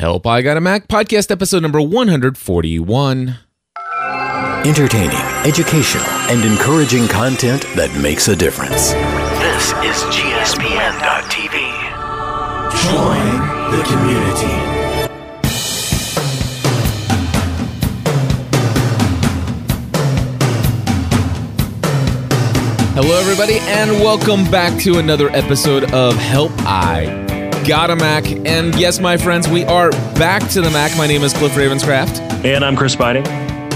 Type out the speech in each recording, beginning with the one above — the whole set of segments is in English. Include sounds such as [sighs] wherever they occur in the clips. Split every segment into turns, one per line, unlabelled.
Help I Got a Mac podcast episode number 141.
Entertaining, educational, and encouraging content that makes a difference.
This is GSPN.TV.
Join the community.
Hello, everybody, and welcome back to another episode of Help I Got a Mac. And yes, my friends, we are back to the Mac. My name is Cliff Ravenscraft.
And I'm Chris Biding.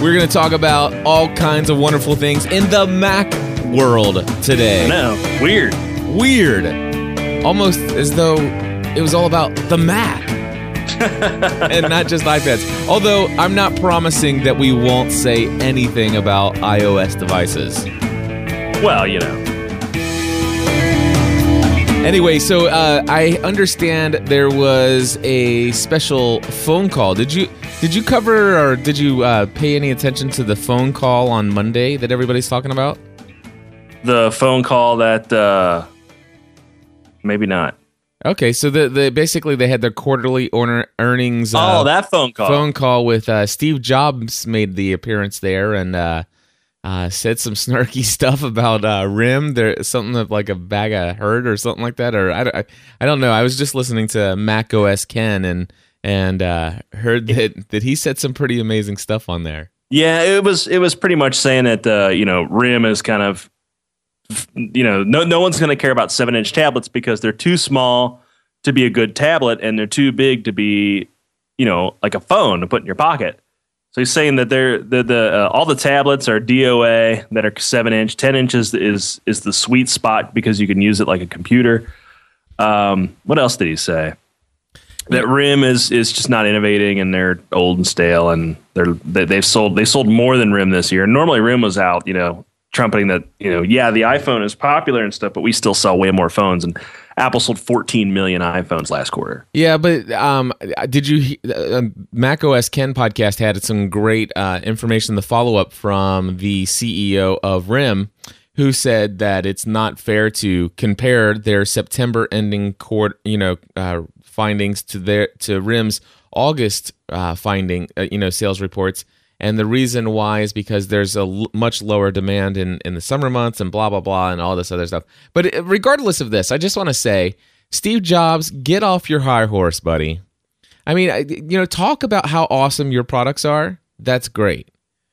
We're going to talk about all kinds of wonderful things in the Mac world today.
No, weird.
Weird. Almost as though it was all about the Mac. [laughs] and not just iPads. Although I'm not promising that we won't say anything about iOS devices.
Well, you know.
Anyway, so uh, I understand there was a special phone call. Did you did you cover or did you uh, pay any attention to the phone call on Monday that everybody's talking about?
The phone call that uh maybe not.
Okay, so the, the basically they had their quarterly order, earnings. Uh,
oh, that phone call.
phone call with uh, Steve Jobs made the appearance there and uh, uh, said some snarky [laughs] stuff about uh, Rim. There something of like a bag of herd or something like that. Or I, I, I don't know. I was just listening to Mac OS Ken and and uh, heard that that he said some pretty amazing stuff on there.
Yeah, it was it was pretty much saying that uh, you know RIM is kind of you know no no one's going to care about seven inch tablets because they're too small to be a good tablet and they're too big to be you know like a phone to put in your pocket. So he's saying that they're the the uh, all the tablets are DOA that are seven inch, ten inches is is the sweet spot because you can use it like a computer. Um, what else did he say? That RIM is is just not innovating and they're old and stale and they're they, they've sold they sold more than RIM this year. Normally RIM was out, you know, trumpeting that you know yeah the iPhone is popular and stuff, but we still sell way more phones and Apple sold 14 million iPhones last quarter.
Yeah, but um, did you uh, Mac OS Ken podcast had some great uh, information. The follow up from the CEO of RIM, who said that it's not fair to compare their September ending court you know, uh, findings to their to RIM's August uh, finding, uh, you know, sales reports. And the reason why is because there's a l- much lower demand in, in the summer months and blah, blah, blah, and all this other stuff. But uh, regardless of this, I just want to say, Steve Jobs, get off your high horse, buddy. I mean, I- you know, talk about how awesome your products are. That's great,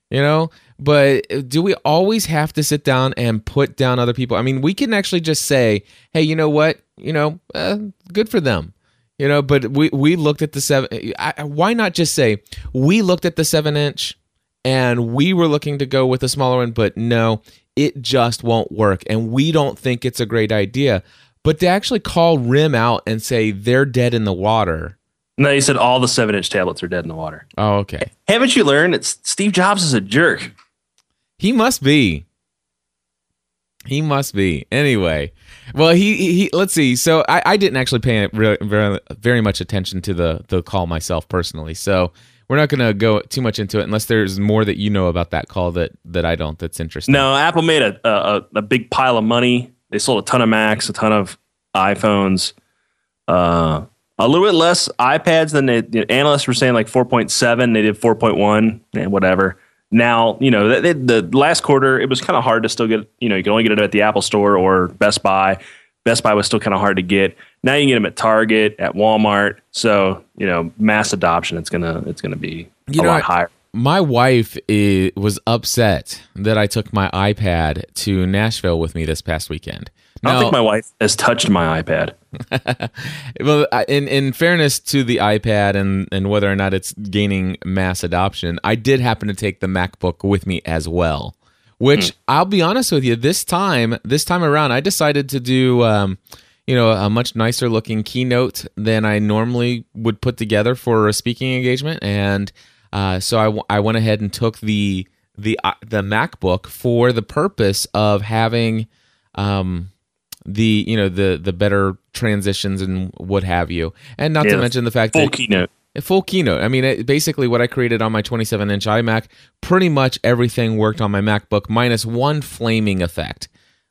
you know. But do we always have to sit down and put down other people? I mean, we can actually just say, "Hey, you know what? You know, uh, good for them." You know, but we we looked at the seven. I, why not just say we looked at the seven inch and we were looking to go with a smaller one, but no, it just won't work, and we don't think it's a great idea. But to actually call Rim out and say they're dead in the water.
No, you said all the seven inch tablets are dead in the water.
Oh, okay.
Haven't you learned that Steve Jobs is a jerk?
He must be. He must be. Anyway, well, he he. Let's see. So I, I didn't actually pay very, very very much attention to the the call myself personally. So we're not going to go too much into it unless there's more that you know about that call that that I don't. That's interesting.
No, Apple made a, a a big pile of money. They sold a ton of Macs, a ton of iPhones, uh, a little bit less iPads than the analysts were saying, like 4.7. They did 4.1 and whatever. Now, you know, the, the last quarter, it was kind of hard to still get, you know, you can only get it at the Apple Store or Best Buy. Best Buy was still kind of hard to get. Now you can get them at Target, at Walmart. So, you know, mass adoption, it's going to, it's to be
You
a
know,
lot higher.
My wife i was upset that I took my iPad to Nashville with me this past weekend.
I don't
Now-
think my wife has touched my iPad. [laughs]
well, in in fairness to the iPad and and whether or not it's gaining mass adoption, I did happen to take the MacBook with me as well. Which I'll be honest with you, this time this time around, I decided to do. Um, you know, a much nicer looking keynote than I normally would put together for a speaking engagement, and uh, so I, w- I went ahead and took the the uh, the MacBook for the purpose of having um, the you know the the better transitions and what have you, and not
Yeah,
to mention the fact
Full
that
keynote.
a full keynote. I mean, it, basically, what I created on my 27 inch iMac, pretty much everything worked on my MacBook, minus one flaming effect.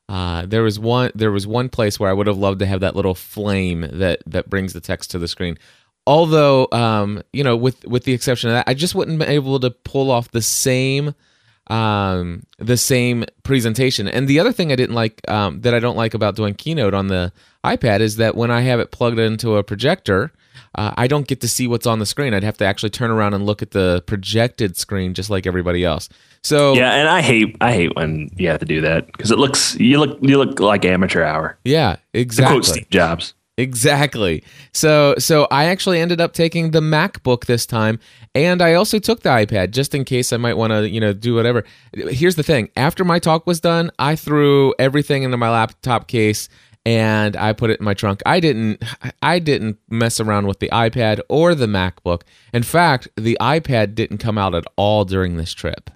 Uh, there was one. There was one place where I would have loved to have that little flame that that brings the text to the screen. although um, you know, with with the exception of that, I just wouldn't be able to pull off the same um, the same presentation. And the other thing I didn't like um, that I don't like about doing Keynote on the iPad is that when I have it plugged into a projector, uh, I don't get to see what's on the screen. I'd have to actually turn around and look at the projected screen just like everybody else. So
Yeah, and I hate I hate when you have to do that because it looks you look you look like amateur hour.
yeah,
To
exactly.
quote Steve Jobs.
Exactly. So so I actually ended up taking the MacBook this time and I also took the iPad just in case I might want to, you know, do whatever. Here's the thing. After my talk was done, I threw everything into my laptop case and I put it in my trunk. I didn't I didn't mess around with the iPad or the MacBook. In fact, the iPad didn't come out at all during this trip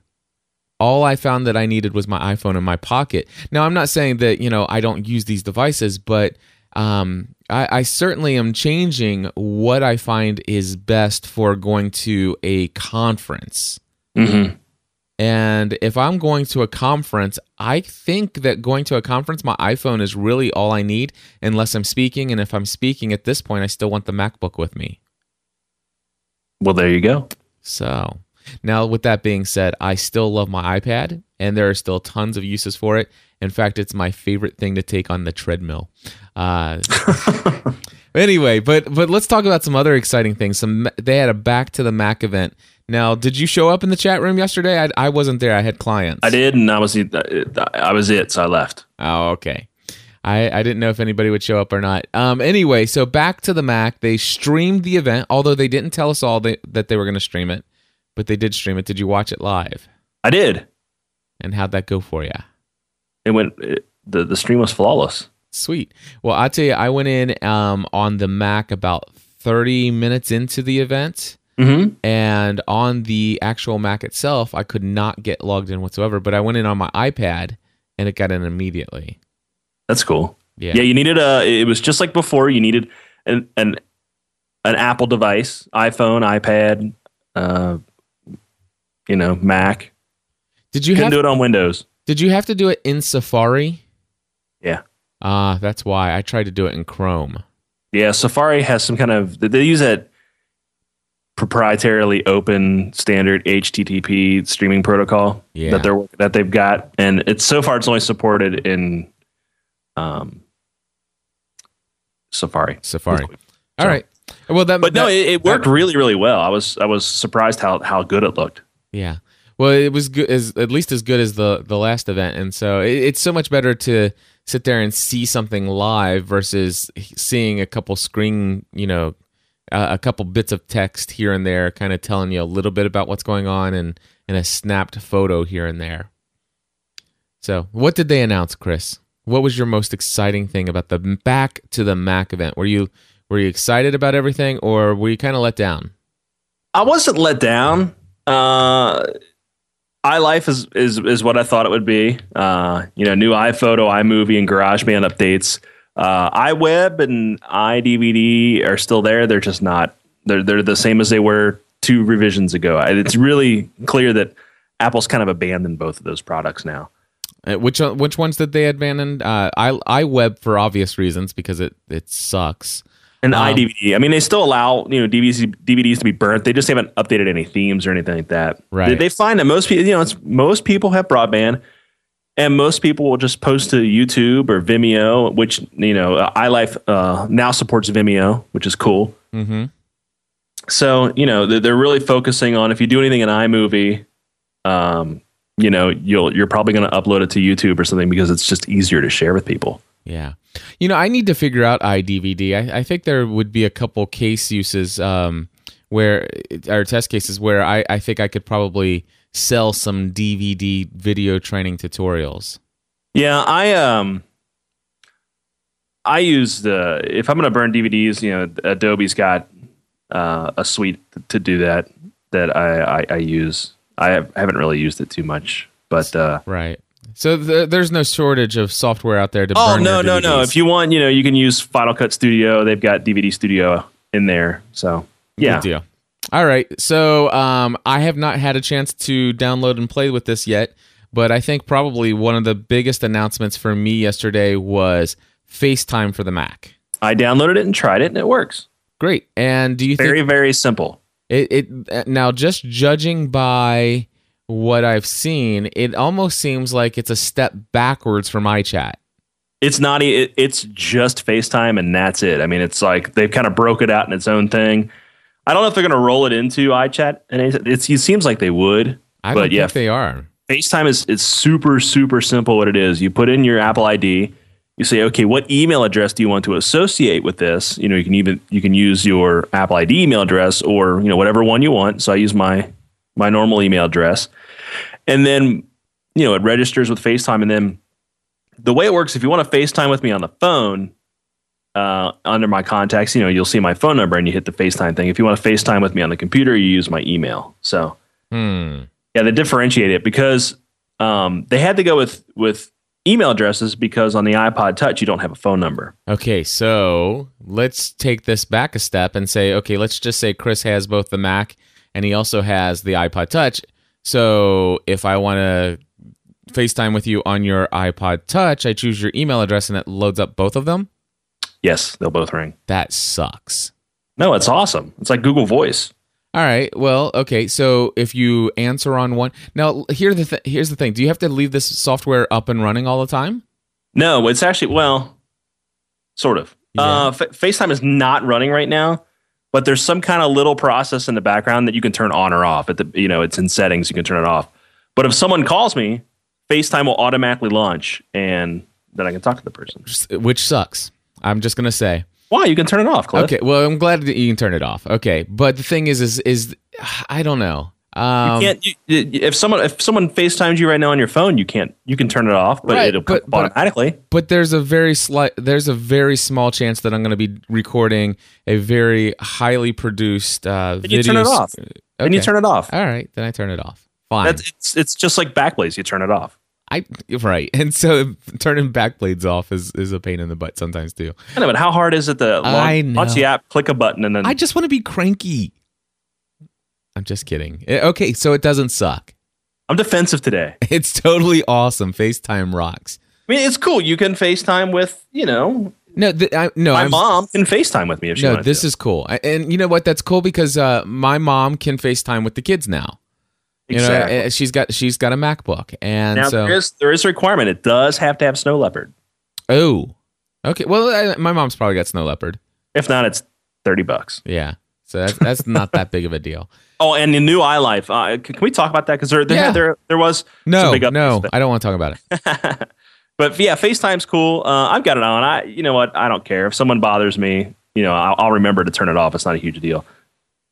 all I found that I needed was my iPhone in my pocket. Now, I'm not saying that, you know, I don't use these devices, but um, I, I certainly am changing what I find is best for going to a conference.
Mm-hmm.
And if I'm going to a conference, I think that going to a conference, my iPhone is really all I need unless I'm speaking. And if I'm speaking at this point, I still want the MacBook with me.
Well, there you go.
So, now with that being said, I still love my iPad and there are still tons of uses for it. In fact, it's my favorite thing to take on the treadmill. Uh, [laughs] anyway, but but let's talk about some other exciting things. Some they had a back to the Mac event. Now, did you show up in the chat room yesterday? I, I wasn't there. I had clients.
I did, and I was I was it, so I left.
Oh, okay. I, I didn't know if anybody would show up or not. Um, anyway, so back to the Mac. They streamed the event, although they didn't tell us all they, that they were going to stream it, but they did stream it. Did you watch it live?
I did.
And how'd that go for you?
It went. It, the the stream was flawless.
Sweet. Well, I'll tell you, I went in um, on the Mac about 30 minutes into the event.
Mm-hmm.
And on the actual Mac itself, I could not get logged in whatsoever. But I went in on my iPad and it got in immediately.
That's cool.
Yeah.
Yeah, you needed a. It was just like before. You needed an an an Apple device, iPhone, iPad, uh, you know, Mac.
Did you have
couldn't do it on Windows.
Did you have to do it in Safari?
Yeah.
Ah, that's why I tried to do it in Chrome.
Yeah, Safari has some kind of they use that proprietarily open standard HTTP streaming protocol
Yeah.
that they're that they've got, and it's so far it's only supported in um, Safari.
Safari.
So-
All right. Well, that
But no, it, it worked really really well. I was I was surprised how how good it looked.
Yeah. Well, it was good as at least as good as the the last event, and so it, it's so much better to sit there and see something live versus seeing a couple screen, you know, a couple bits of text here and there, kind of telling you a little bit about what's going on, and and a snapped photo here and there. So, what did they announce, Chris? What was your most exciting thing about the back to the Mac event? Were you were you excited about everything, or were you kind of let down?
I wasn't let down. Uh, iLife is, is is what I thought it would be. Uh, you know, new iPhoto, iMovie, and GarageBand updates. Uh, iWeb and iDVD are still there. They're just not. They're they're the same as they were two revisions ago. It's really clear that Apple's kind of abandoned both of those products now.
Uh, which uh, which ones did they abandon? Uh, I iWeb for obvious reasons because it it sucks.
And
Um,
iDVD. I mean, they still allow you know DVDs DVDs to be burnt. They just haven't updated any themes or anything like that.
Right.
They, they find that most people, you know, it's, most people have broadband, and most people will just post to YouTube or Vimeo, which you know, uh, iLife uh, now supports Vimeo, which is cool.
Mm-hmm.
So you know, they're, they're really focusing on if you do anything in iMovie, um, you know, you'll you're probably going to upload it to YouTube or something because it's just easier to share with people.
Yeah, you know, I need to figure out iDVD. I, I think there would be a couple case uses um, where or test cases where I, I think I could probably sell some DVD video training tutorials.
Yeah, I um I use the if I'm going to burn DVDs, you know, Adobe's got uh, a suite to do that that I, I, I use. I have, haven't really used it too much, but uh,
Right. So th- there's no shortage of software out there to
oh
burn
no no no! If you want, you know, you can use Final Cut Studio. They've got DVD Studio in there, so yeah.
Good deal. All right. So um, I have not had a chance to download and play with this yet, but I think probably one of the biggest announcements for me yesterday was FaceTime for the Mac.
I downloaded it and tried it, and it works.
Great. And do you think
Very,
think
very simple.
it, it uh, now just judging by what I've seen, it almost seems like it's a step backwards from iChat.
It's not. It, it's just FaceTime, and that's it. I mean, it's like they've kind of broke it out in its own thing. I don't know if they're going to roll it into iChat, and it's, it's, it seems like they would.
I
But yeah,
think they are.
FaceTime is is super super simple. What it is, you put in your Apple ID. You say, okay, what email address do you want to associate with this? You know, you can even you can use your Apple ID email address or you know whatever one you want. So I use my my normal email address, and then you know it registers with FaceTime. And then the way it works, if you want to FaceTime with me on the phone, uh, under my contacts, you know, you'll see my phone number and you hit the FaceTime thing. If you want to FaceTime with me on the computer, you use my email. So
Hmm.
yeah, they differentiate it because um, they had to go with with email addresses because on the iPod Touch you don't have a phone number.
Okay, so let's take this back a step and say, okay, let's just say Chris has both the Mac and he also has the iPod Touch. So if I want to FaceTime with you on your iPod Touch, I choose your email address and it loads up both of them.
Yes, they'll both ring.
That sucks.
No, it's awesome. It's like Google Voice.
All right. Well, okay. So if you answer on one, now here the th- here's the thing. Do you have to leave this software up and running all the time?
No, it's actually well, sort of. Uh, Fa FaceTime is not running right now, but there's some kind of little process in the background that you can turn on or off. At the you know, it's in settings. You can turn it off. But if someone calls me, FaceTime will automatically launch, and then I can talk to the person.
Which sucks. I'm just gonna say.
Why? You can turn it off, Cliff.
Okay. Well, I'm glad that you can turn it off. Okay. But the thing is, is is I don't know. Um,
you can't. You, if someone if someone FaceTimes you right now on your phone, you can't. You can turn it off, but
Right,
it'll
but- but-
automatically.
but there's a very slight there's a very small chance that I'm going to be recording a very highly produced uh
Then you turn it
video-
off. And you turn it off.
All right, then I turn it off. Fine.
That's it's it's just like Backblaze. You turn it off.
I right. [laughs] And so turning Backblaze off is is a pain in the butt sometimes too.
I know, but how hard is it to launch, launch the app, click a button, and then
I just want to be cranky. I'm just kidding. Eh, Okay, so it doesn't suck.
I'm defensive today. [laughs]
It's totally awesome. FaceTime rocks.
I mean, it's cool. You can FaceTime with you know
No, th- I, no,
my
I'm,
mom can FaceTime with me if she
no, this
to.
is cool. And you know what? That's cool because uh, my mom can FaceTime with the kids now. You
exactly.
know, eh, she's got she's got a MacBook, and
now
so
there is there is a requirement. It does have to have Snow Leopard.
oh, okay. Well, I, my mom's probably got Snow Leopard.
If not, it's thirty bucks.
Yeah, so that's that's not that big of a deal. [laughs]
Oh, and the new iLife. Uh, can, can we talk about that? Because there, there,
Yeah.
there, there was
No,
some big
no, I don't want to talk about it. [laughs]
but yeah, FaceTime's cool. Uh, I've got it on. I, you know what? I don't care if someone bothers me. You know, I'll, I'll remember to turn it off. It's not a huge deal.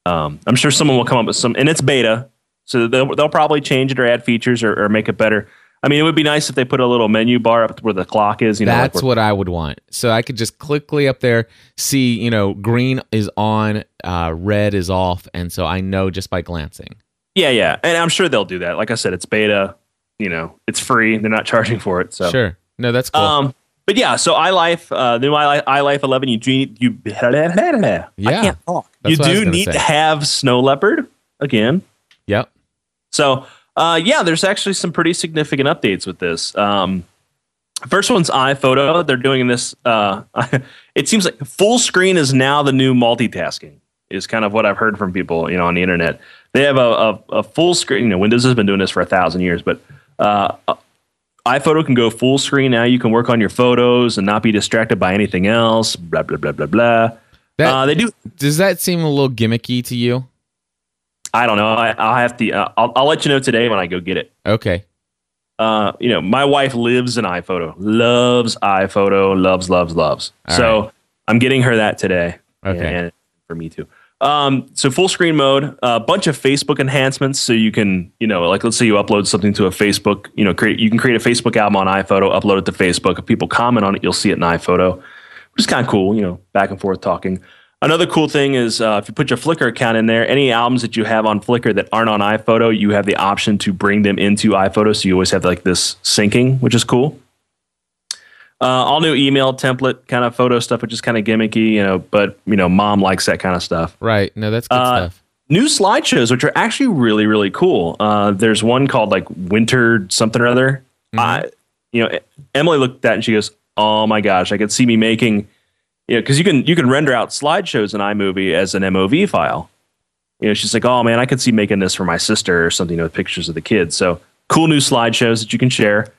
Um, I'm sure someone will come up with some, and it's beta, so they'll they'll probably change it or add features or, or make it better. I mean, it would be nice if they put a little menu bar up where the clock is. You know,
That's
where-
what I would want. So I could just quickly up there see, you know, green is on, uh, red is off, and so I know just by glancing.
yeah, yeah, and I'm sure they'll do that. Like I said, it's beta. You know, it's free. They're not charging for it. So
Sure. No, that's cool.
Um, but yeah, so iLife, uh, the new iLife, iLife 11, you do need, you, [laughs] I can't talk. You
what I was
do need
say.
to have Snow Leopard again.
yep.
So, uh, yeah, there's actually some pretty significant updates with this. Um, first one's iPhoto. They're doing this. Uh, [laughs] it seems like full screen is now the new multitasking. Is kind of what I've heard from people, you know, on the internet. They have a, a, a full screen. You know, Windows has been doing this for a thousand years, but uh, iPhoto can go full screen now. You can work on your photos and not be distracted by anything else. Blah blah blah blah blah.
That,
uh, they do.
does that seem a little gimmicky to you?
I don't know. I, I'll have to. Uh, I'll, I'll let you know today when I go get it.
Okay.
uh, you know, my wife lives in iPhoto, loves iPhoto, loves, loves, loves.
All
so I'm getting her that today.
Okay.
And for me too. Um, so full screen mode, a bunch of Facebook enhancements. So you can, you know, like let's say you upload something to a Facebook, you know, create, you can create a Facebook album on iPhoto, upload it to Facebook. If people comment on it, you'll see it in iPhoto, which is kind of cool, you know, back and forth talking. Another cool thing is uh, if you put your Flickr account in there, any albums that you have on Flickr that aren't on iPhoto, you have the option to bring them into iPhoto. So you always have like this syncing, which is cool. Uh, all new email template kind of photo stuff, which is kind of gimmicky, you know, but you know, mom likes that kind of stuff.
Right. No, that's good
Uh,
stuff.
New slideshows, which are actually really, really cool. Uh, there's one called like Winter something or other. I, you know, Emily looked at that and she goes, "Oh my gosh, I could see me making you know, because you can you can render out slideshows in iMovie as an MOV file. You know, she's like, oh man, I could see making this for my sister or something you know, with pictures of the kids. So cool new slideshows that you can share.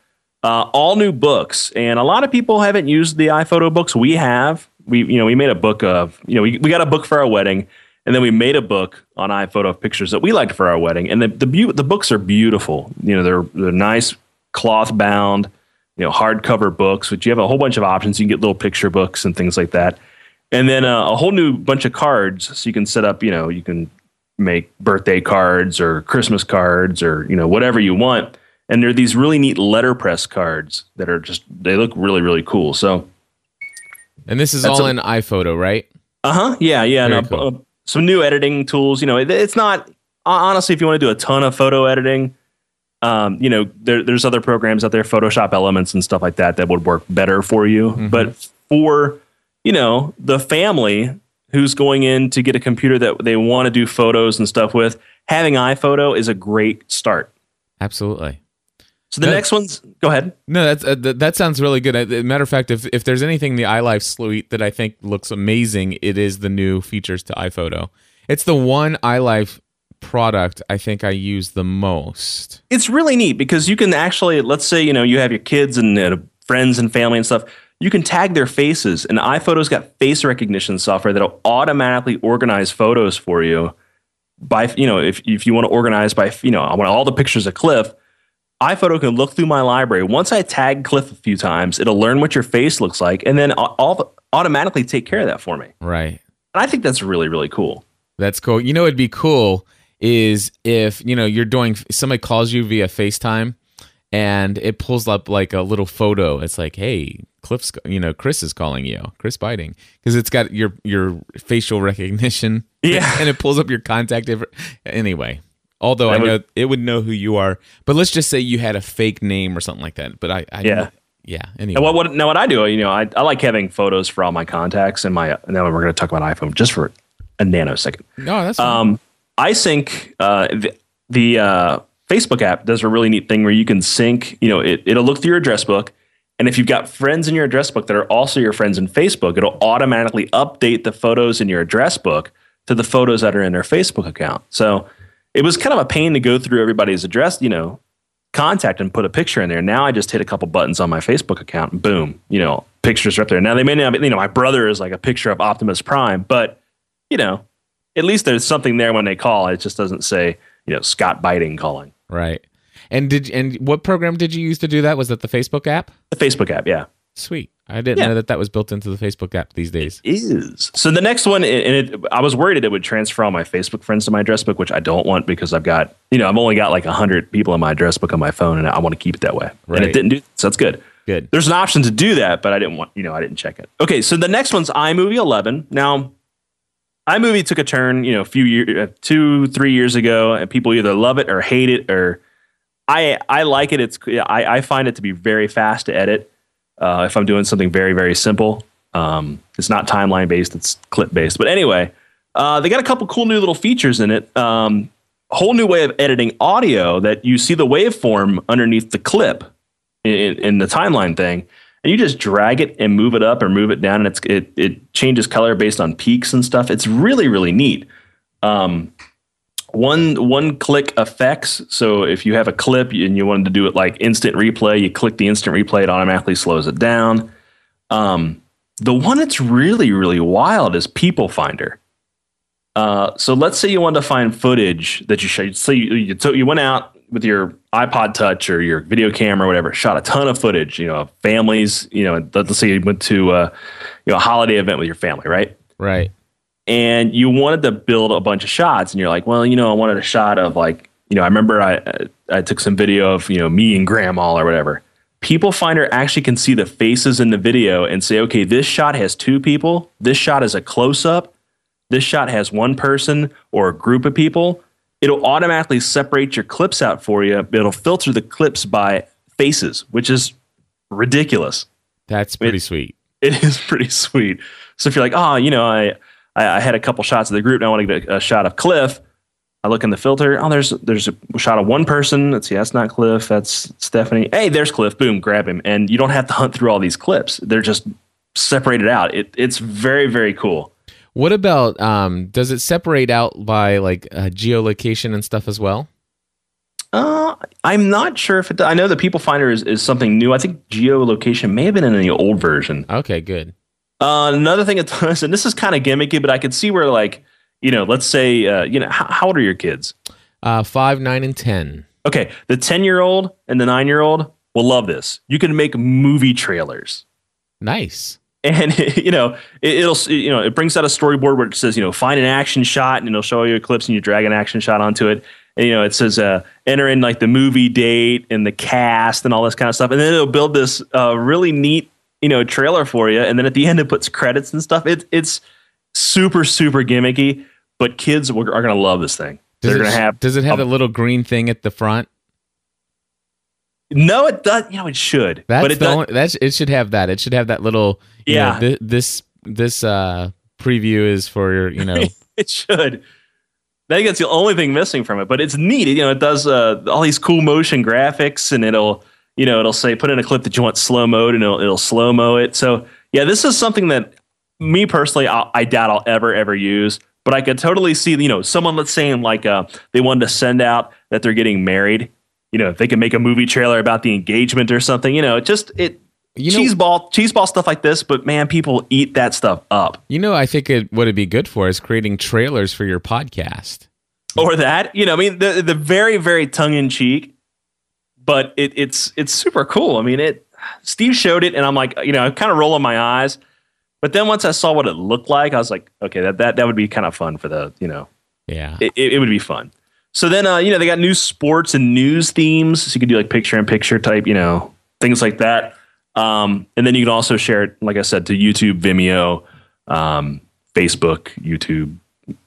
Uh, all new books, and a lot of people haven't used the iPhoto books. We have. We you know we made a book of you know we, we got a book for our wedding, and then we made a book on iPhoto of pictures that we liked for our wedding. And the the, beau- the books are beautiful. You know they're they're nice cloth bound, you know hardcover books, which you have a whole bunch of options. You can get little picture books and things like that, and then uh, a whole new bunch of cards. So you can set up. You know you can make birthday cards or Christmas cards or you know whatever you want. And they're these really neat letterpress cards that are just they look really really cool. So
And this is all
a-
in iPhoto, right?
uh huh yeah yeah no,
cool.
uh, some new editing tools. You know it, it's not honestly if you want to do a ton of photo editing. Um, you know, there, there's other programs out there, Photoshop Elements and stuff like that, that would work better for you. But for you know the family who's going in to get a computer that they want to do photos and stuff with, having iPhoto is a great start.
Absolutely.
So the
Yeah.
next one's go ahead.
No, that's uh, th- that sounds really good. Uh, matter of fact, if if there's anything in the iLife suite that I think looks amazing, it is the new features to iPhoto. It's the one iLife product I think I use the most.
It's really neat because you can actually, let's say, you know, you have your kids and uh, friends and family and stuff. You can tag their faces, and iPhoto's got face recognition software that'll automatically organize photos for you. By you know, if if you want to organize by you know, I want all the pictures of Cliff. iPhoto can look through my library. Once I tag Cliff a few times, it'll learn what your face looks like, and then all automatically take care of that for me.
Right.
And I think that's really really cool.
That's cool. You know, it'd be cool is if you know you're doing somebody calls you via FaceTime and it pulls up like a little photo. It's like, hey, Cliff's, you know, Chris is calling you, Chris Biting, because it's got your your facial recognition. [laughs]
Yeah.
and it pulls up your contact. Anyway, although I
That would-
know it would know who you are, but let's just say you had a fake name or something like that. But I, I
Yeah.
yeah. Anyway,
And what, what now? What I do, you know, I, I like having photos for all my contacts and my. Now we're going to talk about iPhone just for a nanosecond.
no, that's fine.
Um, iSync, uh, the, the uh, Facebook app does a really neat thing where you can sync. You know, it, it'll look through your address book, and if you've got friends in your address book that are also your friends in Facebook, it'll automatically update the photos in your address book to the photos that are in their Facebook account. So it was kind of a pain to go through everybody's address, you know, contact and put a picture in there. Now I just hit a couple buttons on my Facebook account and boom, you know, pictures are up there. Now they may not be, you know, my brother is like a picture of Optimus Prime, but you know, at least there's something there when they call. It just doesn't say, you know, Scott Biting calling.
right. And did and what program did you use to do that? Was that the Facebook app?
The Facebook app, yeah.
Sweet. I didn't
Yeah.
know that that was built into the Facebook app these days.
Is so the next one, and it, I was worried that it would transfer all my Facebook friends to my address book, which I don't want because I've got, you know, I've only got like hundred people in my address book on my phone, and I want to keep it that way.
Right.
And it didn't do so. That's good.
Good.
There's an option to do that, but I didn't want, you know, I didn't check it. Okay, so the next one's iMovie 11. Now, iMovie took a turn, you know, a few years, two, three years ago, and people either love it or hate it, or I, I like it. It's, I, I find it to be very fast to edit. Uh, if I'm doing something very, very simple, um, it's not timeline based; it's clip based. But anyway, uh, they got a couple cool new little features in it. Um, whole new way of editing audio that you see the waveform underneath the clip in, in the timeline thing, and you just drag it and move it up or move it down, and it's it it changes color based on peaks and stuff. It's really really neat. Um, one one click effects. So if you have a clip and you wanted to do it like instant replay, you click the instant replay, it automatically slows it down. Um, the one that's really really wild is People Finder. Uh, so let's say you wanted to find footage that you showed. So you, you, so you went out with your iPod Touch or your video camera or whatever, shot a ton of footage. You know, families. You know, let's say you went to uh, you know a holiday event with your family, right?
Right.
and you wanted to build a bunch of shots and you're like well you know i wanted a shot of like you know i remember i i took some video of you know me and grandma or whatever people finder actually can see the faces in the video and say okay this shot has two people this shot is a close up this shot has one person or a group of people it'll automatically separate your clips out for you it'll filter the clips by faces which is ridiculous
That's pretty sweet. [laughs]
it is pretty sweet. So if you're like, oh, you know, I I, I had a couple shots of the group, and I want to get a, a shot of Cliff. I look in the filter. Oh, there's there's a shot of one person. Let's see, that's not Cliff. That's Stephanie. Hey, there's Cliff. Boom, grab him, and you don't have to hunt through all these clips. They're just separated out. It, it's very very cool.
What about um does it separate out by like uh, geolocation and stuff as well?
Uh, I'm not sure if it. I know the People Finder is, is something new. I think geolocation may have been in the old version.
Okay, good.
Uh, another thing it does, and this is kind of gimmicky, but I could see where like you know, let's say uh, you know, how, how old are your kids?
Uh 5, 9 and 10.
Okay, the 10 year old and the nine year old will love this. You can make movie trailers.
Nice.
And [laughs] you know it, will you know it brings out a storyboard where it says you know find an action shot and it'll show you a clip and you drag an action shot onto it. And, you know it says uh, enter in like the movie date and the cast and all this kind of stuff. And then it'll build this uh, really neat you know trailer for you. And then at the end it puts credits and stuff. It, it's super super gimmicky but kids are, are gonna love this thing.
Does
they're
it,
gonna have
Does it have
a-
a little green thing at the front?
No it does you know it should
That's
but it
the
does,
only, that's it should have that. It should have that little you
Yeah.
know, thi- this this uh preview is for your, you know, [laughs]
it should. I think that's the only thing missing from it, but it's neat. You know, it does uh, all these cool motion graphics, and it'll, you know, it'll say put in a clip that you want slow mode, and it'll, it'll slow mo it. So yeah, this is something that me personally, I, I doubt I'll ever ever use. But I could totally see, you know, someone let's say in like uh, they wanted to send out that they're getting married. You know, if they can make a movie trailer about the engagement or something. You know, it just it
You know-
cheeseball cheeseball stuff like this. But man, people eat that stuff up.
you know, I think it what it'd be good for is creating trailers for your podcast.
or that you know i mean the the very very tongue in cheek but it, it's it's super cool i mean it steve showed it and i'm like you know I kind of rolling my eyes but then once i saw what it looked like i was like okay that that, that would be kind of fun for the you know
Yeah.
it, it, it would be fun so then uh, you know they got new sports and news themes so you can do like picture in picture type you know things like that um, and then you can also share it like i said to youtube vimeo um, facebook youtube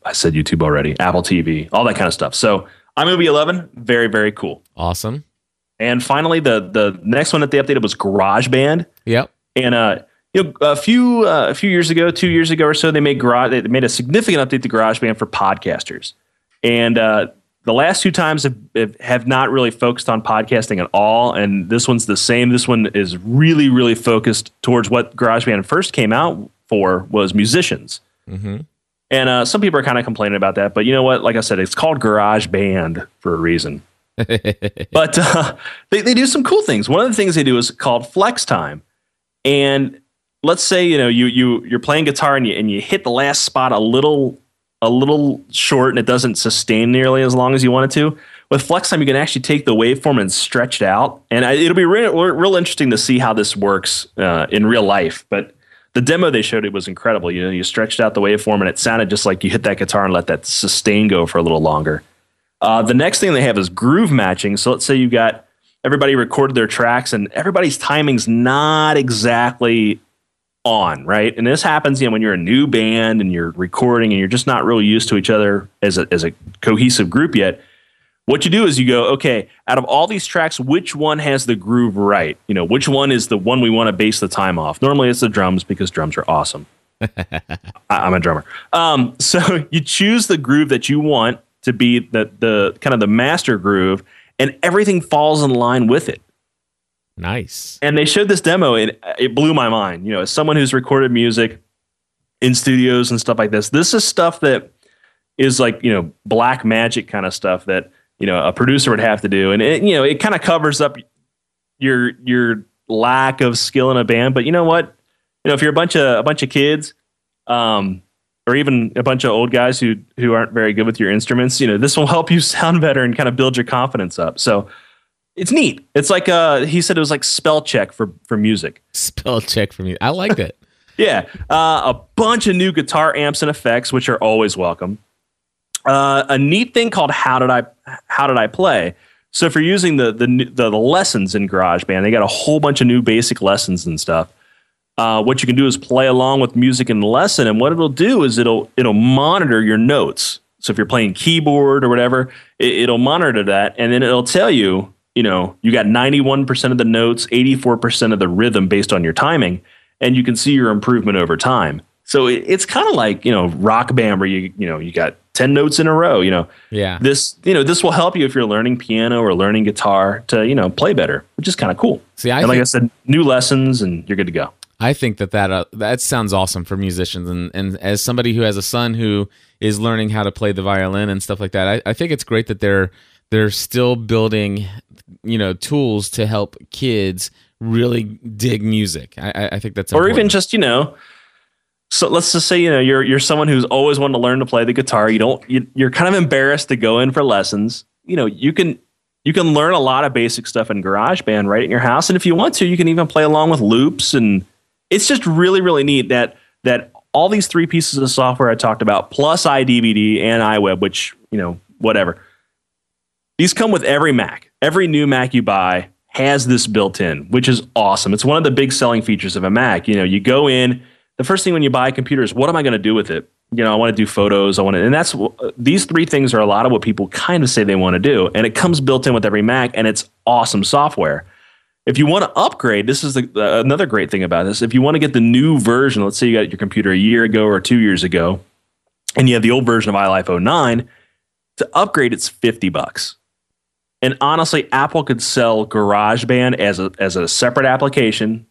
i said youtube already apple tv all that kind of stuff so imovie 11 very very cool
Awesome.
and finally the the next one that they updated was garageband
Yep.
and uh, you know, a few uh, a few years ago, two years ago or so, they made garage. They made a significant update to GarageBand for podcasters. And uh, the last two times have, have not really focused on podcasting at all. And this one's the same. This one is really really focused towards what GarageBand first came out for was musicians.
Mm-hmm.
And uh, some people are kind of complaining about that, but you know what? Like I said, it's called GarageBand for a reason [laughs] but uh, they, they do some cool things. One of the things they do is called flex time. And let's say you know you you you're playing guitar and you and you hit the last spot a little a little short and it doesn't sustain nearly as long as you want it to. With flex time, you can actually take the waveform and stretch it out, and I, it'll be real, real interesting to see how this works uh, in real life. But the demo they showed it was incredible. You know, you stretched out the waveform and it sounded just like you hit that guitar and let that sustain go for a little longer. Uh, the next thing they have is groove matching. So let's say you got everybody recorded their tracks and everybody's timing's not exactly on, right? And this happens, you know, when you're a new band and you're recording and you're just not really used to each other as a, as a cohesive group yet. What you do is you go, okay, out of all these tracks, which one has the groove right? You know, which one is the one we want to base the time off? Normally it's the drums because drums are awesome. [laughs] I- I'm a drummer. Um, so [laughs] you choose the groove that you want to be the the kind of the master groove, and everything falls in line with it.
Nice.
And they showed this demo, and it blew my mind. You know, as someone who's recorded music in studios and stuff like this, this is stuff that is like you know black magic kind of stuff that you know a producer would have to do, and it, you know it kind of covers up your your lack of skill in a band. But you know what? You know, if you're a bunch of a bunch of kids, um, or even a bunch of old guys who who aren't very good with your instruments, you know, this will help you [laughs] sound better and kind of build your confidence up. So it's neat. It's like uh, he said it was like spell check for for music.
Spell check for me. I like it. [laughs]
Yeah, uh, a bunch of new guitar amps and effects, which are always welcome. Uh, a neat thing called how did I how did I play? So if you're using the the the, the lessons in GarageBand, they got a whole bunch of new basic lessons and stuff. Uh, what you can do is play along with music in the lesson, and what it'll do is it'll it'll monitor your notes. So if you're playing keyboard or whatever, it, it'll monitor that, and then it'll tell you, you know, you got 91% of the notes, 84% of the rhythm based on your timing, and you can see your improvement over time. So it, it's kind of like you know rock band where you you know you got 10 notes in a row. You know,
Yeah.
this you know this will help you if you're learning piano or learning guitar to you know play better, which is kind of cool.
See, I
and like I said, new lessons and you're good to go.
I think that that uh, that sounds awesome for musicians, and and as somebody who has a son who is learning how to play the violin and stuff like that, I, I think it's great that they're they're still building, you know, tools to help kids really dig music. I, I- think that's
or even just you know so let's just say you know you're you're someone who's always wanted to learn to play the guitar. You don't you, you're kind of embarrassed to go in for lessons. You know you can you can learn a lot of basic stuff in GarageBand right in your house. And if you want to you can even play along with loops. And it's just really really neat that that all these three pieces of software I talked about plus iDVD and iWeb which you know whatever these come with every Mac every new Mac you buy has this built in, which is awesome. It's one of the big selling features of a Mac. You know, you go in, the first thing when you buy a computer is what am I going to do with it? You know, I want to do photos. I want to, and that's these three things are a lot of what people kind of say they want to do, and it comes built in with every Mac, and it's awesome software. If you want to upgrade, this is the, uh, another great thing about this. If you want to get the new version, let's say you got your computer a year ago or two years ago, and you have the old version of iLife 09, to upgrade it's 50 bucks. And honestly, Apple could sell GarageBand as a as a separate application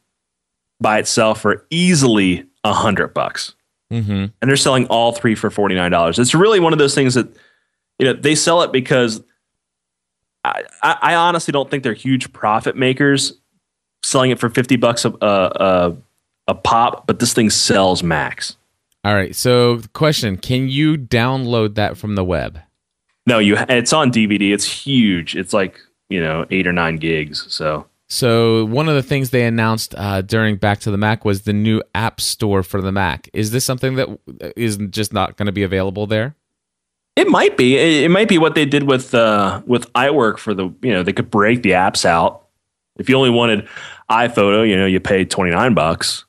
by itself for easily a hundred bucks.
Mhm.
And they're selling all three for forty nine dollars. It's really one of those things that you know they sell it because I, I, I honestly don't think they're huge profit makers selling it for fifty bucks a a, a, a pop, but this thing sells max.
All right. So, question: Can you download that from the web?
No, you it's on DVD. It's huge. It's like you know eight or nine gigs. So
So one of the things they announced uh, during Back to the Mac was the new App Store for the Mac. Is this something that is just not going to be available there?
It might be. It, might be what they did with uh, with iWork for the you know they could break the apps out. If you only wanted iPhoto, you know you pay twenty nine bucks.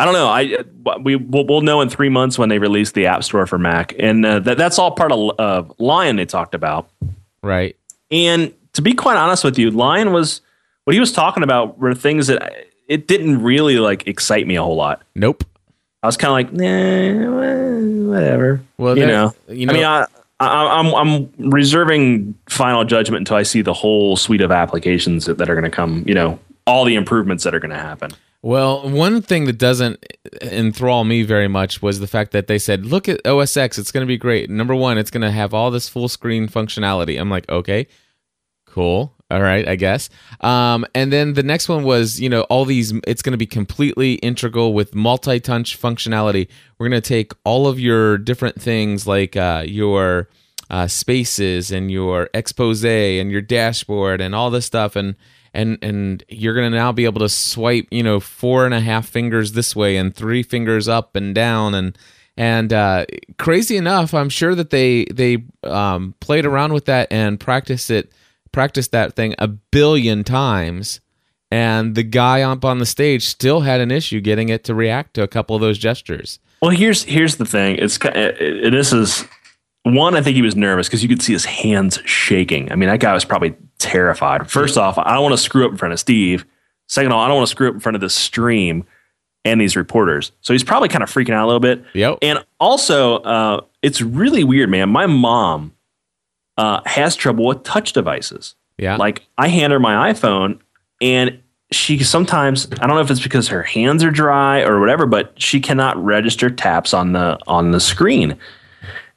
I don't know. I we we'll, we'll know in three months when they release the App Store for Mac, and uh, that that's all part of uh, Lion they talked about.
Right.
And to be quite honest with you, Lion was what he was talking about were things that it didn't really like excite me a whole lot.
Nope.
I was kind of like, nah, whatever.
Well,
you know,
you know-
I mean, I, I, I'm I'm reserving final judgment until I see the whole suite of applications that, that are going to come. You know, all the improvements that are going to happen.
Well, one thing that doesn't enthrall me very much was the fact that they said, "Look at OS X; it's going to be great." Number one, it's going to have all this full screen functionality. I'm like, okay, cool, all right, I guess. Um, and then the next one was, you know, all these. It's going to be completely integral with multi-touch functionality. We're going to take all of your different things, like uh, your uh, spaces and your expose and your dashboard and all this stuff and and and you're gonna now be able to swipe you know four and a half fingers this way and three fingers up and down and and uh, crazy enough i'm sure that they they um, played around with that and practiced it practiced that thing a billion times and the guy up on the stage still had an issue getting it to react to a couple of those gestures
Well, here's here's the thing. It's uh, this is one. I think he was nervous because you could see his hands shaking. I mean, that guy was probably terrified. First off, I don't want to screw up in front of Steve. Second of all, I don't want to screw up in front of the stream and these reporters. So he's probably kind of freaking out a little bit.
Yep.
And also, uh, it's really weird, man. My mom uh, has trouble with touch devices.
yeah
Like I hand her my iPhone and she sometimes I don't know if it's because her hands are dry or whatever, but she cannot register taps on the on the screen.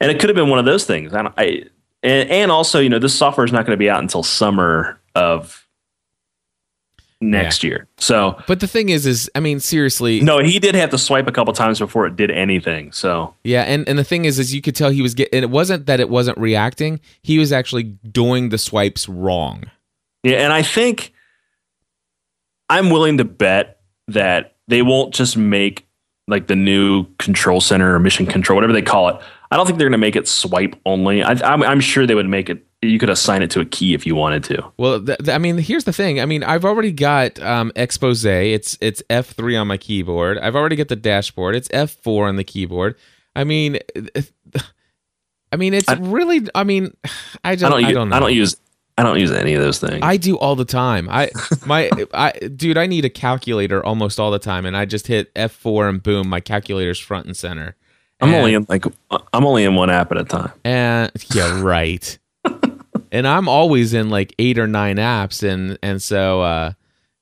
And it could have been one of those things. I, don't, I and, and also, you know, this software is not going to be out until summer of next year. So
but the thing is is i mean seriously
no, he did have to swipe a couple times before it did anything. So
Yeah, and, and the thing is, is you could tell he was getting. It wasn't that it wasn't reacting; he was actually doing the swipes wrong.
Yeah, and I think I'm willing to bet that they won't just make like the new control center or mission control, whatever they call it. I don't think they're going to make it swipe only. I, I'm, I'm sure they would make it. You could assign it to a key if you wanted to.
Well, th- th- I mean, here's the thing. I mean, I've already got um, expose. It's it's F3 on my keyboard. I've already got the dashboard. It's F4 on the keyboard. I mean, [sighs] I mean, it's
I-
really. I mean, [sighs] I
I
don't.
don't.
I
use,
don't know.
I don't use. I don't use any of those things.
I do all the time. I [laughs] my I dude, I need a calculator almost all the time, and I just hit F4 and boom, my calculator's front and center.
I'm
And-
only in like I'm only in one app at a time.
And yeah, [laughs] right. and I'm always in like eight or nine apps, and and so uh,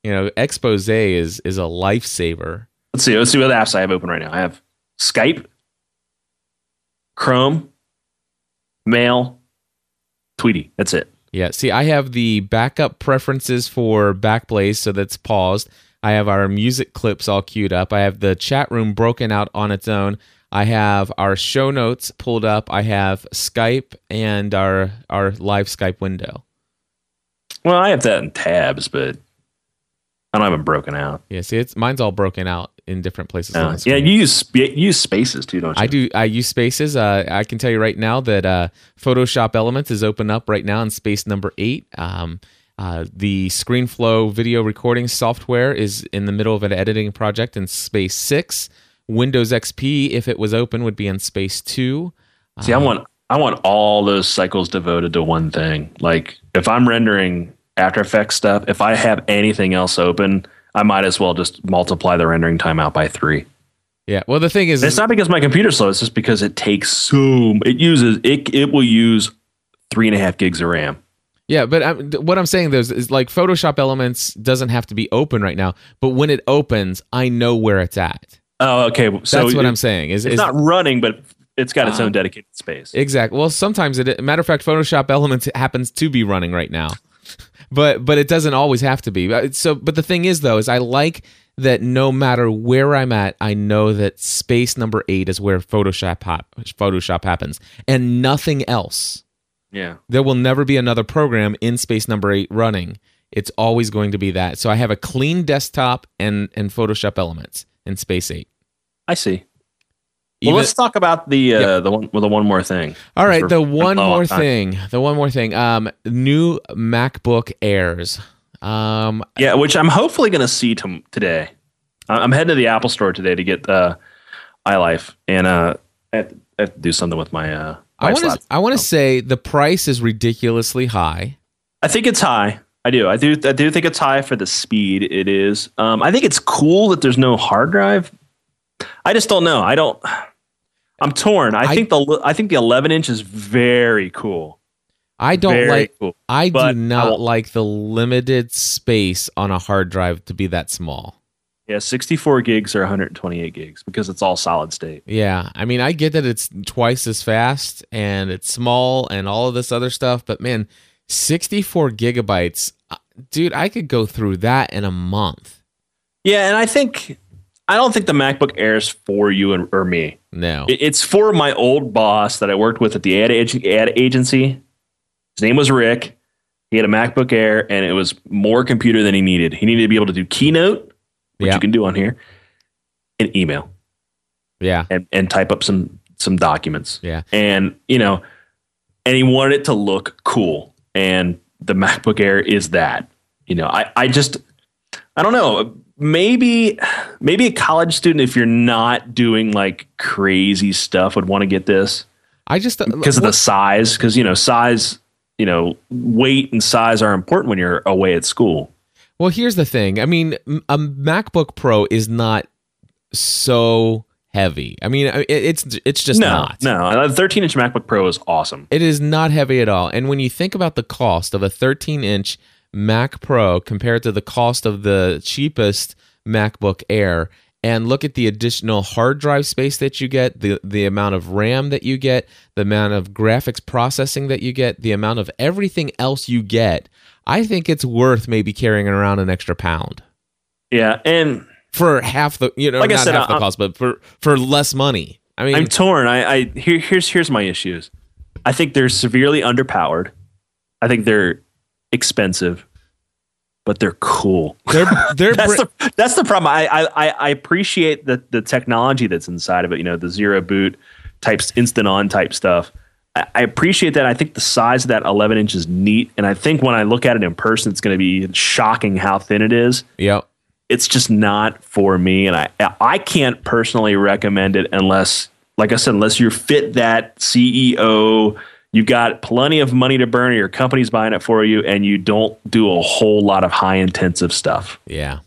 You know, expose is is a lifesaver.
Let's see. Let's see what apps I have open right now. I have Skype, Chrome, Mail, Tweetie. That's it.
Yeah. See, I have the backup preferences for Backblaze, so that's paused. I have our music clips all queued up. I have the chat room broken out on its own. I have our show notes pulled up. I have Skype and our our live Skype window.
Well, I have that in tabs, but I don't have them broken out.
Yeah, see, it's mine's all broken out in different places. on
Uh, yeah, you use you use spaces too, don't you?
I do. I use spaces. Uh, I can tell you right now that uh, Photoshop Elements is open up right now in space number eight. Um, uh, the ScreenFlow video recording software is in the middle of an editing project in space six. Windows XP, if it was open, would be in space two.
See, I um, want I want all those cycles devoted to one thing. Like if I'm rendering After Effects stuff, if I have anything else open, I might as well just multiply the rendering time out by three.
Yeah. Well, the thing is,
And it's not because my computer's slow; it's just because it takes so. It uses it. It will use three and a half gigs of RAM.
Yeah, but I'm, what I'm saying though is, is like Photoshop Elements doesn't have to be open right now, but when it opens, I know where it's at.
Oh, okay. So
That's what
it-
I'm saying. Is,
It's
is
not running, but it's got its
Uh,
own dedicated space.
exactly. Well, sometimes it. Matter of fact, Photoshop Elements happens to be running right now, [laughs] but but it doesn't always have to be. Uh, So, but the thing is though, is I like that no matter where I'm at, I know that space number eight is where Photoshop hap- Photoshop happens, and nothing else.
yeah.
There will never be another program in space number eight running. It's always going to be that. So I have a clean desktop and and Photoshop Elements in space eight.
I see.
Even-
well, let's talk about the uh,
Yep.
the one well, the one more thing.
all right, the one more thing. The one more thing. Um, new MacBook Airs. Um,
Yeah, which I'm hopefully going to see tom today. I'm heading to the Apple Store today to get uh, iLife, and uh, I, have to, I have to do something with my. Uh,
I want to. I want to say the price is ridiculously high.
I think it's high. I do. I do. I do think it's high for the speed it is. Um, I think it's cool that there's no hard drive. I just don't know. I don't. I'm torn. I,
I-
think the I think the 11 inch is very cool.
I don't
Very
like.
cool.
I
but
do not
won't-
like the limited space on a hard drive to be that small.
Yeah, 64 gigs or 128 gigs because it's all solid state.
Yeah, I mean, I get that it's twice as fast and it's small and all of this other stuff, but man, 64 gigabytes, uh, dude, I could go through that in a month.
Yeah, and I think I don't think the MacBook Air is for you and, or me.
No.
It- It's for my old boss that I worked with at the ad, ag- ad agency. His name was Rick. He had a MacBook Air, and it was more computer than he needed. He needed to be able to do Keynote, which
Yeah.
you can do on here, and email,
yeah.
and, and type up some some documents.
Yeah.
And you know, and he wanted it to look cool, and the MacBook Air is that. You know, I I just I don't know. Maybe maybe a college student, if you're not doing like crazy stuff, would want to get this
I just uh,
because of the size. Because you know, size, you know, weight and size are important when you're away at school.
Well, here's the thing. I mean, a MacBook Pro is not so heavy. I mean, it's it's just
no,
not.
no, a 13 inch MacBook Pro is awesome.
It is not heavy at all. And when you think about the cost of a 13 inch Mac Pro compared to the cost of the cheapest MacBook Air, and look at the additional hard drive space that you get, the, the amount of RAM that you get, the amount of graphics processing that you get, the amount of everything else you get, I think it's worth maybe carrying around an extra pound
Yeah, and
for half the, you know,
Like I
not
said,
half the
I-
cost, but for, for less money. I mean,
I'm torn. I, I here, here's here's my issues. I think they're severely underpowered. I think they're expensive, but they're cool.
they're, they're, [laughs]
that's
br-
the that's the problem. I I I- appreciate the the technology that's inside of it. You know, the zero boot types, instant on type stuff. I, I appreciate that. I think the size of that 11 inch is neat, and I think when I look at it in person, it's going to be shocking how thin it is.
yep.
It's just not for me, and I I can't personally recommend it unless, like I said, unless you're fit that CEO. You got plenty of money to burn, or your company's buying it for you, and you don't do a whole lot of high intensive stuff.
Yeah.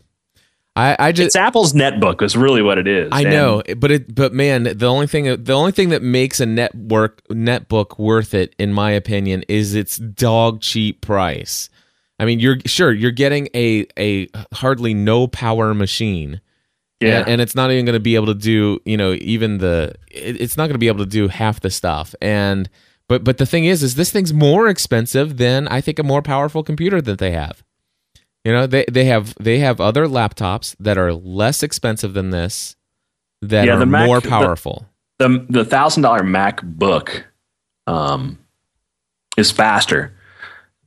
I, I just,
It's Apple's netbook is really what it is.
I
And
know, but it but man, the only thing the only thing that makes a network netbook worth it, in my opinion, is its dog cheap price. I mean, you're sure you're getting a a hardly no power machine.
Yeah.
And, and it's not even going to be able to do, you know, even the it, it's not going to be able to do half the stuff. And but but the thing is is this thing's more expensive than I think a more powerful computer that they have. You know, they they have they have other laptops that are less expensive than this that
Yeah,
are
the Mac-
more powerful.
the the thousand dollar MacBook um, is faster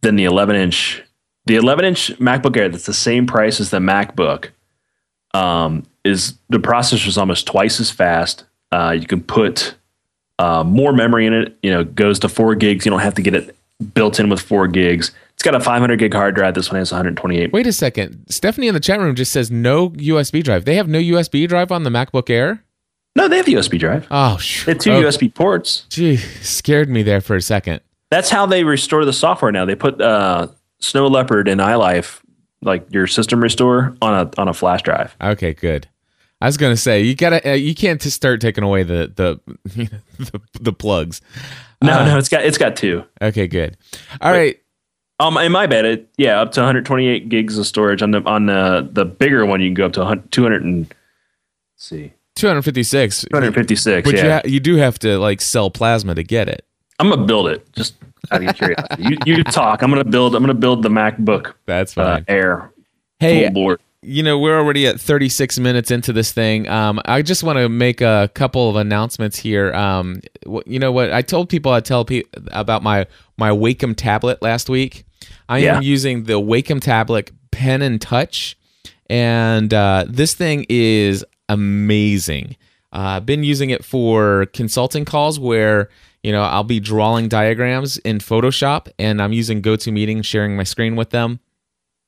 than the 11 inch. The 11 inch MacBook Air that's the same price as the MacBook um, is the processor is almost twice as fast. Uh, you can put uh, more memory in it. You know, goes to four gigs. You don't have to get it built in with four gigs. It's got a 500 gig hard drive. This one has 128.
Wait a second. Stephanie in the chat room just says no USB drive. They have no USB drive on the MacBook Air?
No, they have the USB drive.
Oh, sh-
They have two
oh,
USB ports.
Gee, scared me there for a second.
That's how they restore the software now. They put uh, Snow Leopard and iLife, like your system restore, on a on a flash drive.
Okay, good. I was gonna say you gotta uh, you can't just start taking away the the [laughs] the, the plugs.
No,
Uh,
no, it's got it's got two.
Okay, good. All right.
Um, in my bad, it yeah, up to 128 gigs of storage on the on the the bigger one. You can go up to 100 200 and let's see
256.
256.
But
yeah,
you, ha- you do have to like sell plasma to get it.
I'm gonna build it. Just out of curiosity, you, you talk. I'm gonna build. I'm gonna build the MacBook
That's
uh,
fine.
Air
hey,
board.
You know we're already at 36 minutes into this thing. Um, i just want to make a couple of announcements here. Um, you know what? I told people i'd tell people about my my wacom tablet last week. I
Yeah.
am using the wacom tablet pen and touch and uh, this thing is amazing. Uh, i've been using it for consulting calls where you know i'll be drawing diagrams in photoshop and i'm using gotomeeting sharing my screen with them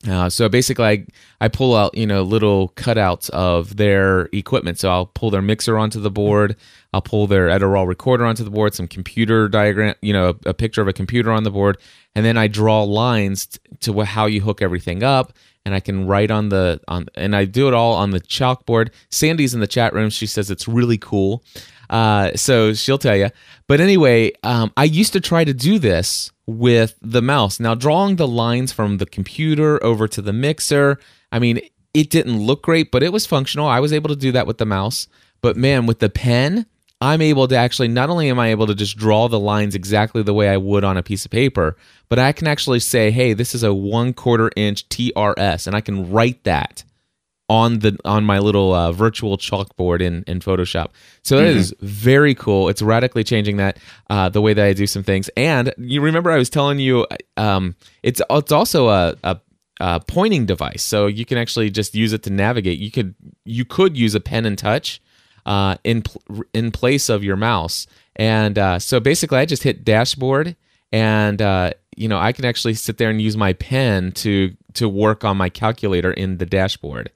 uh, so basically, I, I pull out you know little cutouts of their equipment. So I'll pull their mixer onto the board. I'll pull their Edirol recorder onto the board. Some computer diagram, you know, a, a picture of a computer on the board, and then I draw lines t- to wh- how you hook everything up. And I can write on the on, and I do it all on the chalkboard. Sandy's in the chat room. She says it's really cool. Uh, so she'll tell you. But anyway, um, I used to try to do this with the mouse. Now, drawing the lines from the computer over to the mixer, I mean, it didn't look great, but it was functional. I was able to do that with the mouse. But man, with the pen, I'm able to actually, not only am I able to just draw the lines exactly the way I would on a piece of paper, but I can actually say, hey, this is a one quarter inch TRS, and I can write that on the on my little uh, virtual chalkboard in in Photoshop. So it is very cool. It's radically changing that uh, the way that I do some things. And you remember I was telling you, um, it's it's also a, a a pointing device, so you can actually just use it to navigate. You could you could use a pen and touch uh, in pl- in place of your mouse. And uh, so basically, I just hit dashboard, and uh, you know I can actually sit there and use my pen to to work on my calculator in the dashboard.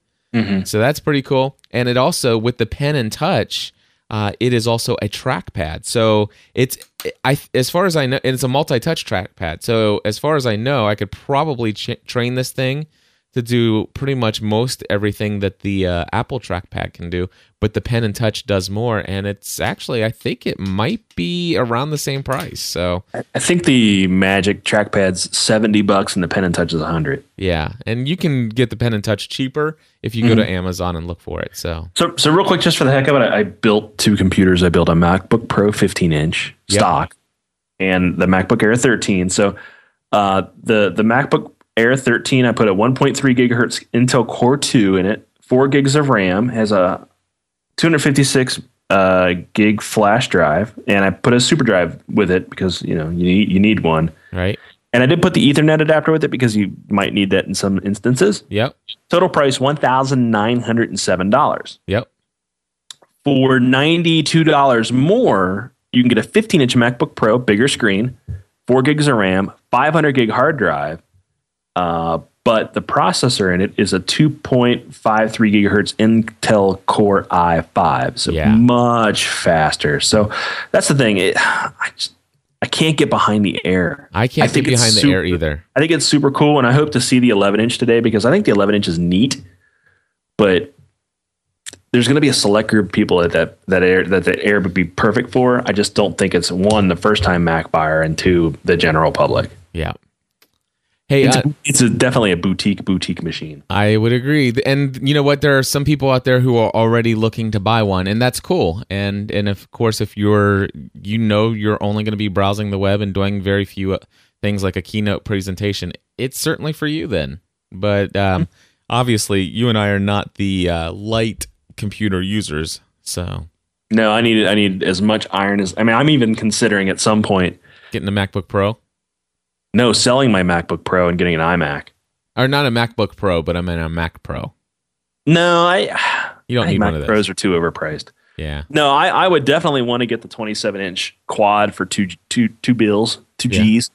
So that's pretty cool. And it also with the pen and touch, uh, it is also a trackpad. So it's I as far as I know, it's a multi-touch trackpad. So as far as I know, I could probably ch- train this thing to do pretty much most everything that the uh, Apple trackpad can do, but the pen and touch does more. And it's actually, I think it might be around the same price. So
I think the Magic trackpad's 70 bucks and the pen and touch is 100.
yeah, and you can get the pen and touch cheaper if you go to Amazon and look for it. So
So, so real quick, just for the heck of it, I, I built two computers. I built a MacBook Pro 15 inch
Yep.
stock and the MacBook Air 13. So, uh, the the MacBook Air 13, I put a 1.3 gigahertz Intel Core 2 in it, four gigs of RAM, has a 256 uh, gig flash drive, and I put a super drive with it because you know you need you need one.
right,
And I did put the Ethernet adapter with it because you might need that in some instances.
yep,
Total price one thousand nine hundred and seven dollars.
yep.
For $92 more, you can get a 15 inch MacBook Pro, bigger screen, four gigs of RAM, 500 gig hard drive. Uh, but the processor in it is a 2.53 gigahertz Intel Core i5, so
Yeah.
much faster. So that's the thing. It, [sighs] I, just, I can't get behind the Air.
I can't
I think
get behind the
super-
air either.
I think it's super cool, and I hope to see the 11 inch today because I think the 11 inch is neat. But there's going to be a select group of people that that that air that the air would be perfect for. I just don't think it's one the first time Mac buyer and two the general public.
Yeah. Hey,
It's,
uh,
a, it's a, definitely a boutique boutique machine.
I would agree. And you know what? There are some people out there who are already looking to buy one, and that's cool. And and of course, if you're you know you're only going to be browsing the web and doing very few uh, things like a keynote presentation, it's certainly for you then. But um, obviously, you and I are not the uh, light computer users, so
No, I need I need as much iron as I mean. I'm even considering at some point
getting a MacBook Pro
no selling my MacBook Pro and getting an iMac.
or not a MacBook Pro, but I mean a Mac Pro.
No, I
You don't
I
need
Mac
one of those.
Pros are too overpriced.
Yeah.
No, I, I would definitely want to get the 27 inch quad for two two two bills, two
Yeah.
G's,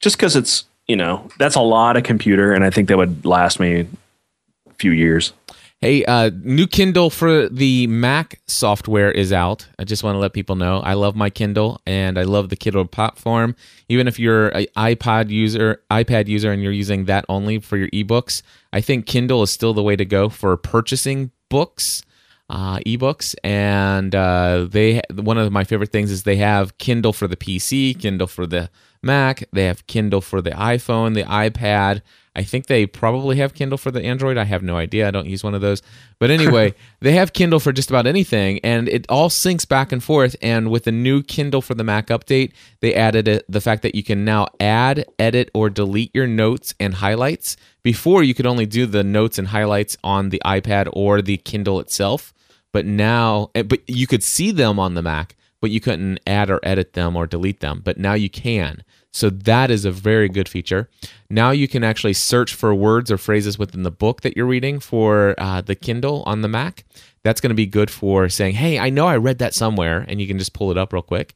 just because it's you know that's a lot of computer, and I think that would last me a few years.
Hey, uh, new Kindle for the Mac software is out. I just want to let people know I love my Kindle and I love the Kindle platform. Even if you're an iPod user, iPad user, and you're using that only for your ebooks, I think Kindle is still the way to go for purchasing books, uh, ebooks. And uh, they one of my favorite things is they have Kindle for the PC, Kindle for the Mac. They have Kindle for the iPhone, the iPad. I think they probably have Kindle for the Android. I have no idea. I don't use one of those. But anyway, [laughs] they have Kindle for just about anything, and it all syncs back and forth. And with the new Kindle for the Mac update, they added it, the fact that you can now add, edit, or delete your notes and highlights. Before, you could only do the notes and highlights on the iPad or the Kindle itself. But now, eh, but you could see them on the Mac, but you couldn't add or edit them or delete them. But now you can. So that is a very good feature. Now you can actually search for words or phrases within the book that you're reading for uh, the Kindle on the Mac. That's going to be good for saying, hey, I know I read that somewhere, and you can just pull it up real quick.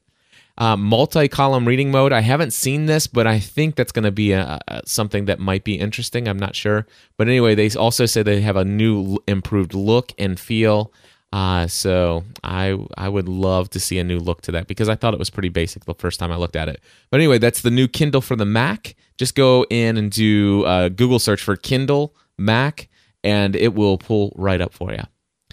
Uh, multi-column reading mode. I haven't seen this, but I think that's going to be a, a- something that might be interesting. I'm not sure, but anyway, they also say they have a new, improved look and feel. Uh, so I I would love to see a new look to that because I thought it was pretty basic the first time I looked at it. But anyway, that's the new Kindle for the Mac. Just go in and do a Google search for Kindle Mac, and it will pull right up for you.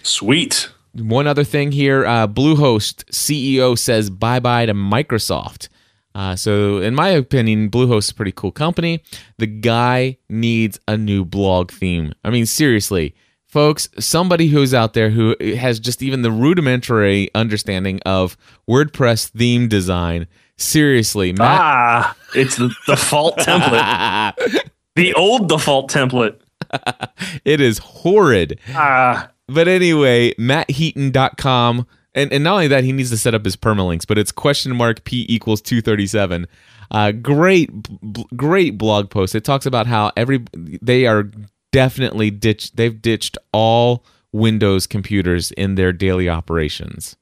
Sweet.
One other thing here uh, Bluehost CEO says bye bye to Microsoft. Uh, so, in my opinion, Bluehost is a pretty cool company. The guy needs a new blog theme. I mean, seriously, folks, somebody who's out there who has just even the rudimentary understanding of WordPress theme design. Seriously, Matt.
Ah, it's the default [laughs] template, the old default template. [laughs]
it is horrid.
Ah,
But anyway, mattheaton.com. And, and not only that, he needs to set up his permalinks, but it's question mark P equals 237. Uh, great, b- great blog post. It talks about how every they are definitely ditched. They've ditched all Windows computers in their daily operations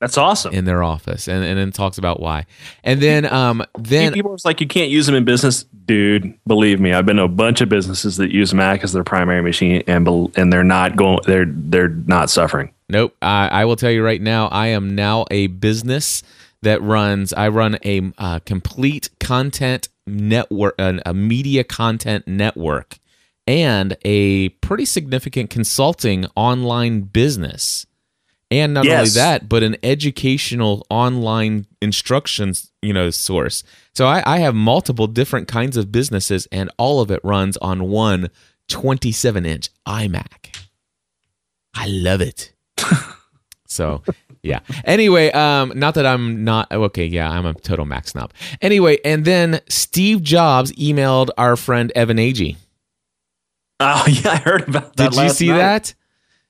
that's awesome.
in their office, and and then talks about why. And then um then
people are like, you can't use them in business, dude. Believe me, I've been to a bunch of businesses that use Mac as their primary machine, and and they're not going, they're they're not suffering.
Nope. I, I will tell you right now, I am now a business that runs, I run a uh, complete content network, a, a media content network, and a pretty significant consulting online business. And not only that, but an educational online instructions, you know, source. So I, I have multiple different kinds of businesses, and all of it runs on one 27 inch iMac. I love it. [laughs] so yeah. Anyway, um, not that I'm not okay. Yeah, I'm a total Mac snob. Anyway, and then Steve Jobs emailed our friend Evan Agee.
Oh [laughs] yeah, I heard about that.
Did you see
night.
that?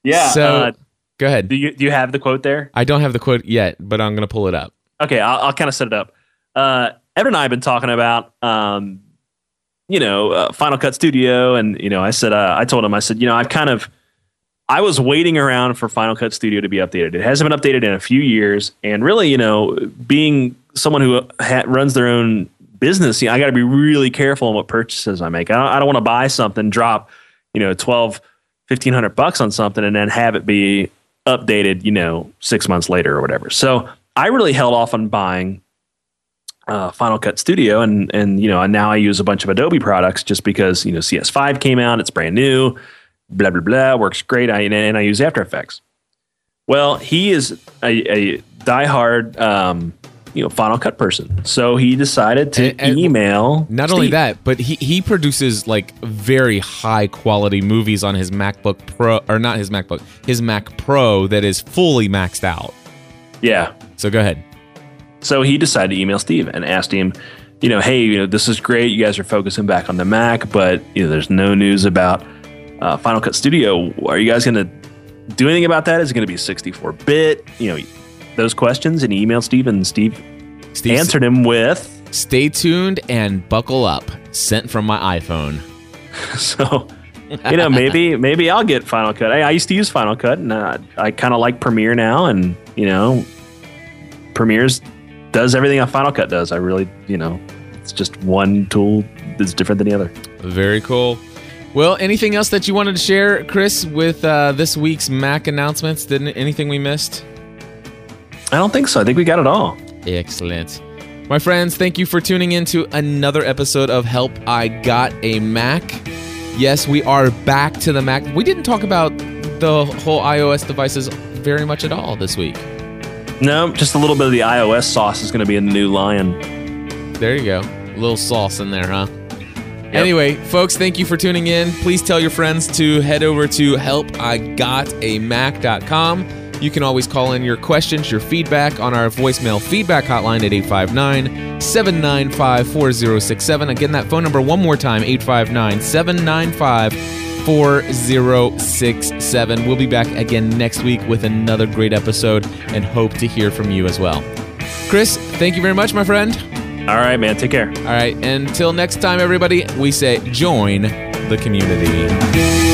Yeah.
So
uh,
go ahead.
do you do you have the quote there?
I don't have the quote yet, but I'm gonna pull it up.
Okay, I'll, I'll kind of set it up. Uh, Evan and I have been talking about, um, you know, uh, Final Cut Studio, and you know, I said, uh, I told him, I said, you know, I've kind of, I was waiting around for Final Cut Studio to be updated. It hasn't been updated in a few years, and really, you know, being someone who ha- runs their own business, you know, I got to be really careful on what purchases I make. I don't, I don't want to buy something, drop, you know, 12, 1500 bucks on something, and then have it be updated, you know, six months later or whatever. So I really held off on buying uh, Final Cut Studio, and and you know, now I use a bunch of Adobe products just because you know CS5 came out, it's brand new, blah blah blah, works great, I, and I use After Effects. Well, he is a, a diehard um, you know Final Cut person. So he decided to
And- and
email.
Not only that, but he, he produces like very high quality movies on his MacBook Pro, or not his MacBook, his Mac Pro that is fully maxed out.
yeah.
So go ahead.
So he decided to email Steve and asked him, you know, hey, you know, this is great. You guys are focusing back on the Mac, but you know, there's no news about uh, Final Cut Studio. Are you guys going to do anything about that? Is it going to be 64 bit? You know, those questions. And he emailed Steve, and Steve
Steve,
answered him with,
Stay tuned and buckle up. Sent from my iPhone. [laughs]
so. you know, maybe [laughs] maybe I'll get Final Cut. I, I used to use Final Cut, and uh, I kind of like Premiere now. And you know, Premiere's does everything a Final Cut does. I really, you know, it's just one tool that's different than the other.
Very cool. Well, anything else that you wanted to share, Chris, with uh, this week's Mac announcements? Didn't anything we missed?
I don't think so. I think we got it all.
Excellent. My friends, thank you for tuning in to another episode of Help I Got a Mac. Yes, we are back to the Mac. We didn't talk about the whole iOS devices very much at all this week.
No, just a little bit of the iOS sauce is going to be in the new Lion.
There you go. A little sauce in there, huh? Anyway, folks, thank you for tuning in. Please tell your friends to head over to helpigotamac.com. You can always call in your questions, your feedback on our voicemail feedback hotline at 859 795 4067. Again, that phone number one more time 859 795 4067. We'll be back again next week with another great episode and hope to hear from you as well. Chris, thank you very much, my friend.
All right, man. Take care.
All right, until next time, everybody, we say join the community.